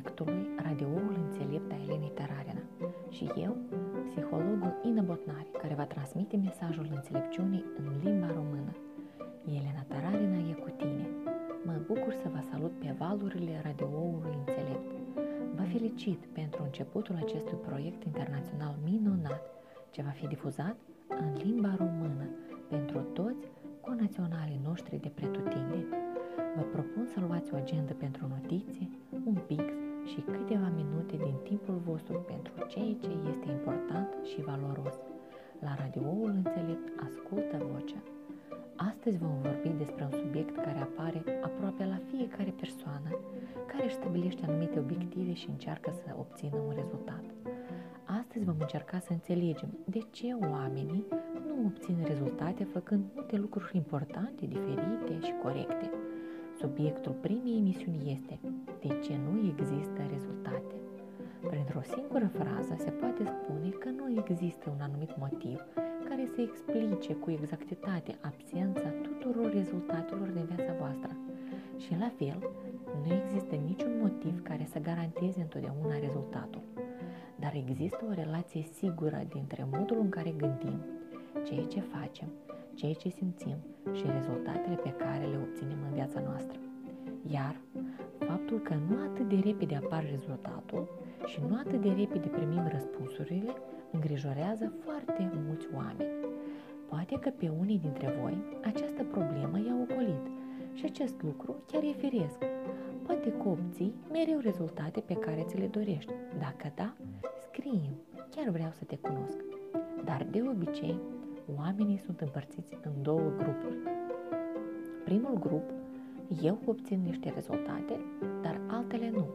proiectului Radioul Înțelept a Elenei Tararina și eu, psihologul Ina Botnari, care va transmite mesajul înțelepciunii în limba română. Elena Tararina e cu tine. Mă bucur să vă salut pe valurile Radioului Înțelept. Vă felicit pentru începutul acestui proiect internațional minunat, ce va fi difuzat în limba română pentru toți conaționalii noștri de pretutindeni. Vă propun să luați o agendă pentru notițe, un pix și câteva minute din timpul vostru pentru ceea ce este important și valoros. La radioul înțelept ascultă vocea. Astăzi vom vorbi despre un subiect care apare aproape la fiecare persoană care își stabilește anumite obiective și încearcă să obțină un rezultat. Astăzi vom încerca să înțelegem de ce oamenii nu obțin rezultate făcând multe lucruri importante, diferite și corecte. Subiectul primei emisiuni este De ce nu există rezultate? Printr-o singură frază se poate spune că nu există un anumit motiv care să explice cu exactitate absența tuturor rezultatelor din viața voastră. Și la fel, nu există niciun motiv care să garanteze întotdeauna rezultatul. Dar există o relație sigură dintre modul în care gândim, ceea ce facem ceea ce simțim și rezultatele pe care le obținem în viața noastră. Iar faptul că nu atât de repede apar rezultatul și nu atât de repede primim răspunsurile îngrijorează foarte mulți oameni. Poate că pe unii dintre voi această problemă i-a ocolit și acest lucru chiar e firesc. Poate că obții mereu rezultate pe care ți le dorești. Dacă da, scrie chiar vreau să te cunosc. Dar de obicei, oamenii sunt împărțiți în două grupuri. Primul grup, eu obțin niște rezultate, dar altele nu.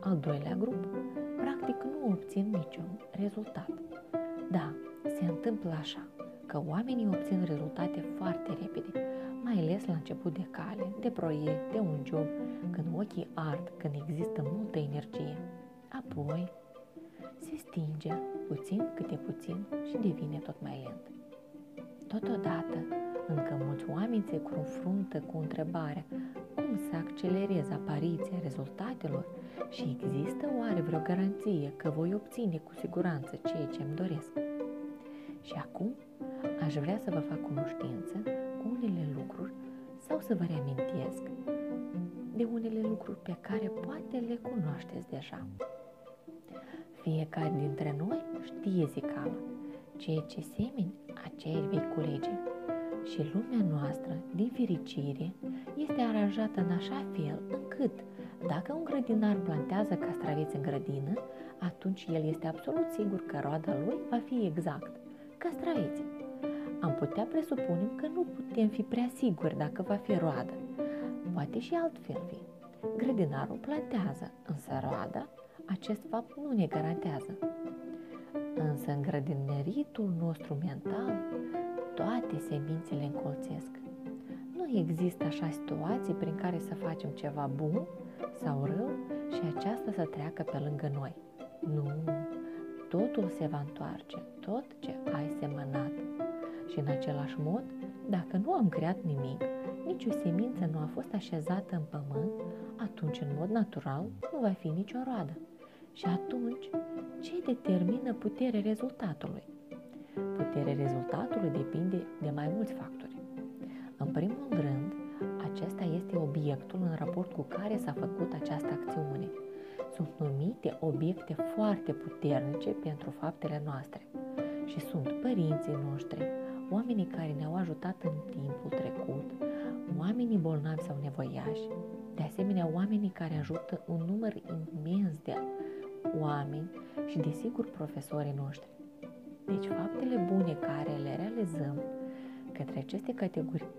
Al doilea grup, practic nu obțin niciun rezultat. Da, se întâmplă așa, că oamenii obțin rezultate foarte repede, mai ales la început de cale, de proiect, de un job, când ochii ard, când există multă energie. Apoi, se stinge puțin câte puțin și devine tot mai lent. Totodată, încă mulți oameni se confruntă cu întrebarea cum să accelereze apariția rezultatelor și există oare vreo garanție că voi obține cu siguranță ceea ce îmi doresc. Și acum aș vrea să vă fac cunoștință cu unele lucruri sau să vă reamintesc de unele lucruri pe care poate le cunoașteți deja. Fiecare dintre noi știe zicala, ceea ce semeni, aceea vei culege. Și lumea noastră, din fericire, este aranjată în așa fel încât dacă un grădinar plantează castraveți în grădină, atunci el este absolut sigur că roada lui va fi exact castraveți. Am putea presupune că nu putem fi prea siguri dacă va fi roadă. Poate și altfel fi. Grădinarul plantează, însă roada, acest fapt nu ne garantează. Însă în grădineritul nostru mental, toate semințele încolțesc. Nu există așa situații prin care să facem ceva bun sau rău și aceasta să treacă pe lângă noi. Nu, totul se va întoarce, tot ce ai semănat. Și în același mod, dacă nu am creat nimic, nici o semință nu a fost așezată în pământ, atunci în mod natural nu va fi nicio roadă. Și atunci, ce determină puterea rezultatului? Puterea rezultatului depinde de mai mulți factori. În primul rând, acesta este obiectul în raport cu care s-a făcut această acțiune. Sunt numite obiecte foarte puternice pentru faptele noastre și sunt părinții noștri, oamenii care ne-au ajutat în timpul trecut, oamenii bolnavi sau nevoiași, de asemenea oamenii care ajută un număr imens de oameni și, desigur, profesorii noștri. Deci, faptele bune care le realizăm către aceste categorii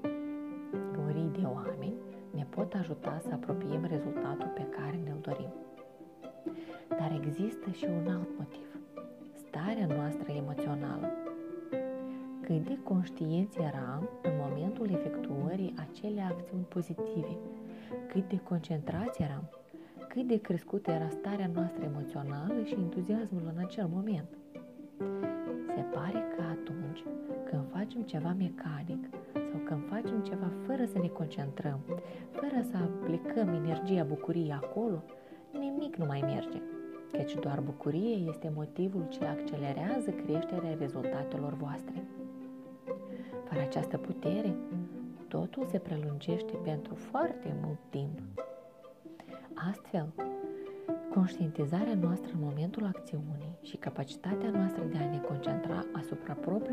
de oameni ne pot ajuta să apropiem rezultatul pe care ne-l dorim. Dar există și un alt motiv. Starea noastră emoțională. Cât de conștienți eram în momentul efectuării acelei acțiuni pozitive, cât de concentrați eram cât de crescută era starea noastră emoțională și entuziasmul în acel moment. Se pare că atunci când facem ceva mecanic sau când facem ceva fără să ne concentrăm, fără să aplicăm energia bucuriei acolo, nimic nimic nu mai merge, căci doar bucurie este motivul ce accelerează creșterea rezultatelor voastre. Fără această putere, totul se prelungește pentru foarte mult timp. Astfel, conștientizarea noastră în momentul acțiunii și capacitatea noastră de a ne concentra asupra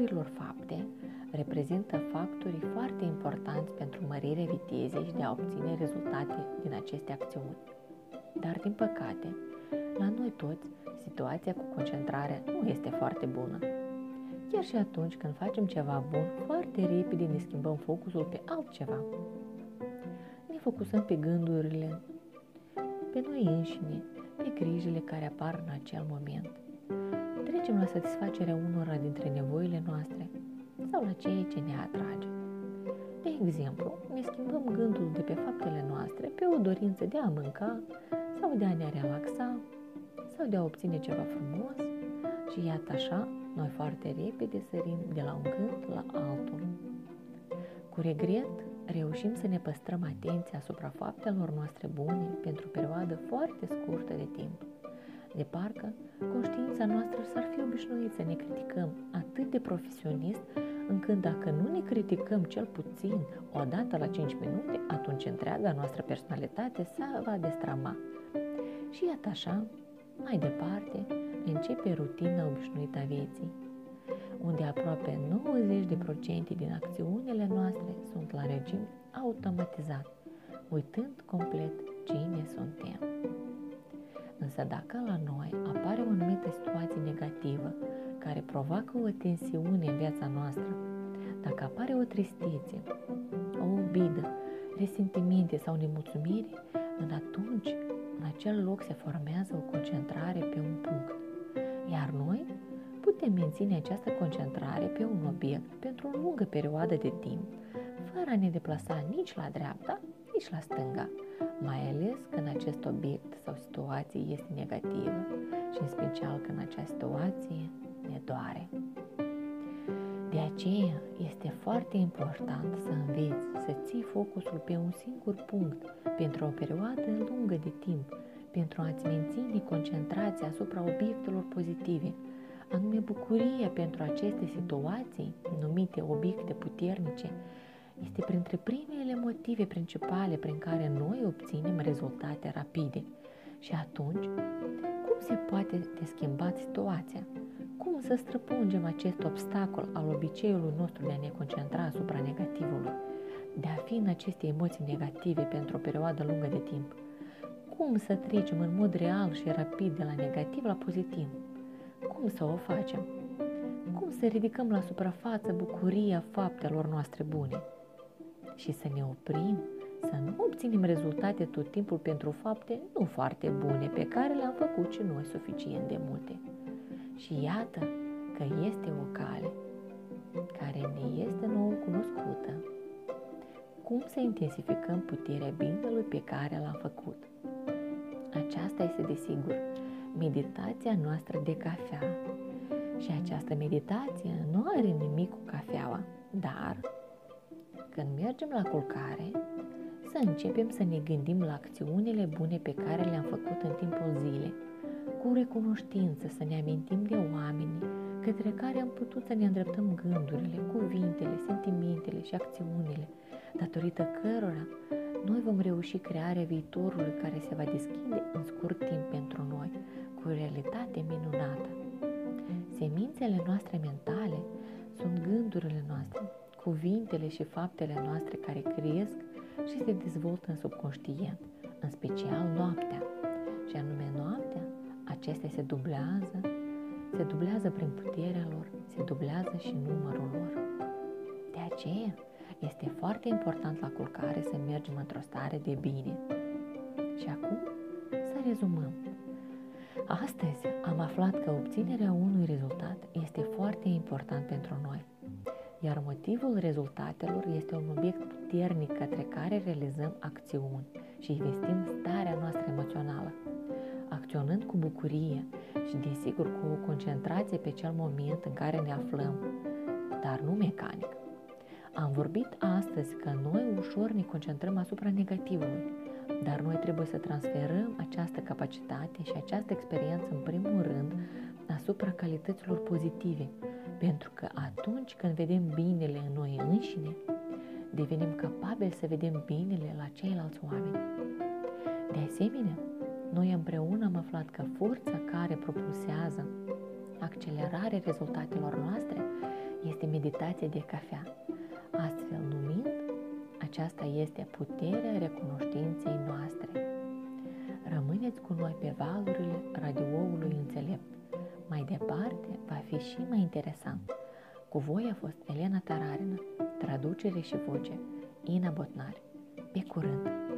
propriilor fapte reprezintă factorii foarte importanți pentru mărirea vitezei și de a obține rezultate din aceste acțiuni. Dar, din păcate, la noi toți, situația cu concentrarea nu este foarte bună. Chiar și atunci când facem ceva bun, foarte repede ne schimbăm focusul pe altceva. Ne focusăm pe gândurile, pe noi înșine, pe grijile care apar în acel moment. Trecem la satisfacerea unora dintre nevoile noastre sau la ceea ce ne atrage. De exemplu, ne schimbăm gândul de pe faptele noastre pe o dorință de a mânca sau de a ne relaxa sau de a obține ceva frumos și iată așa, noi foarte repede sărim de la un gând la altul. Cu regret, reușim să ne păstrăm atenția asupra faptelor noastre bune pentru o perioadă foarte scurtă de timp. De parcă conștiința noastră s-ar fi obișnuit să ne criticăm atât de profesionist, încât dacă nu ne criticăm cel puțin o dată la 5 minute, atunci întreaga noastră personalitate se va destrama. Și iată așa, mai departe, începe rutina obișnuită a vieții, unde aproape 90% din acțiunile noastre sunt la regim automatizat, uitând complet cine suntem. Însă dacă la noi apare o anumită situație negativă care provoacă o tensiune în viața noastră, dacă apare o tristețe, o obidă, resentimente sau nemulțumire, în atunci, în acel loc se formează o concentrare pe un punct. Iar noi putem menține această concentrare pe un obiect pentru o lungă perioadă de timp, fără a ne deplasa nici la dreapta, nici la stânga, mai ales când acest obiect sau situație este negativă și în special când acea situație ne doare. De aceea este foarte important să înveți să ții focusul pe un singur punct pentru o perioadă lungă de timp, pentru a-ți menține concentrația asupra obiectelor pozitive, anume bucuria pentru aceste situații, numite obiecte puternice, este printre primele motive principale prin care noi obținem rezultate rapide. Și atunci, cum se poate de schimba situația? Cum să străpungem acest obstacol al obiceiului nostru de a ne concentra asupra negativului, de a fi în aceste emoții negative pentru o perioadă lungă de timp? Cum să trecem în mod real și rapid de la negativ la pozitiv? Cum să o facem? Cum să ridicăm la suprafață bucuria faptelor noastre bune? Și să ne oprim, să nu obținem rezultate tot timpul pentru fapte nu foarte bune pe care le-am făcut și noi suficient de multe. Și iată că este o cale care ne este nouă cunoscută. Cum să intensificăm puterea binelui pe care l-am făcut? Aceasta este, desigur, meditația noastră de cafea. Și această meditație nu are nimic cu cafeaua, dar când mergem la culcare, să începem să ne gândim la acțiunile bune pe care le-am făcut în timpul zilei cu recunoștință să ne amintim de oameni către care am putut să ne îndreptăm gândurile, cuvintele, sentimentele și acțiunile, datorită cărora noi vom reuși crearea viitorului care se va deschide în scurt timp pentru noi, cu o realitate minunată. Semințele noastre mentale sunt gândurile noastre, cuvintele și faptele noastre care cresc și se dezvoltă în subconștient, în special noaptea. Și anume noaptea acestea se dublează, se dublează prin puterea lor, se dublează și numărul lor. De aceea, este foarte important la culcare să mergem într-o stare de bine. Și acum să rezumăm. Astăzi am aflat că obținerea unui rezultat este foarte important pentru noi, iar motivul rezultatelor este un obiect puternic către care realizăm acțiuni și investim starea noastră emoțională acționând cu bucurie și, desigur, cu o concentrație pe cel moment în care ne aflăm, dar nu mecanic. Am vorbit astăzi că noi ușor ne concentrăm asupra negativului, Dar noi trebuie să transferăm această capacitate și această experiență, în primul rând, asupra calităților pozitive, pentru că atunci când vedem binele în noi înșine, devenim capabili să vedem binele la ceilalți oameni. De asemenea, noi împreună am aflat că forța care propulsează accelerarea rezultatelor noastre este meditația de cafea. Astfel numind, aceasta este puterea recunoștinței noastre. Rămâneți cu noi pe valurile radioului înțelept. Mai departe va fi și mai interesant. Cu voi a fost Elena Tararina, traducere și voce, Ina Botnari. Pe curând!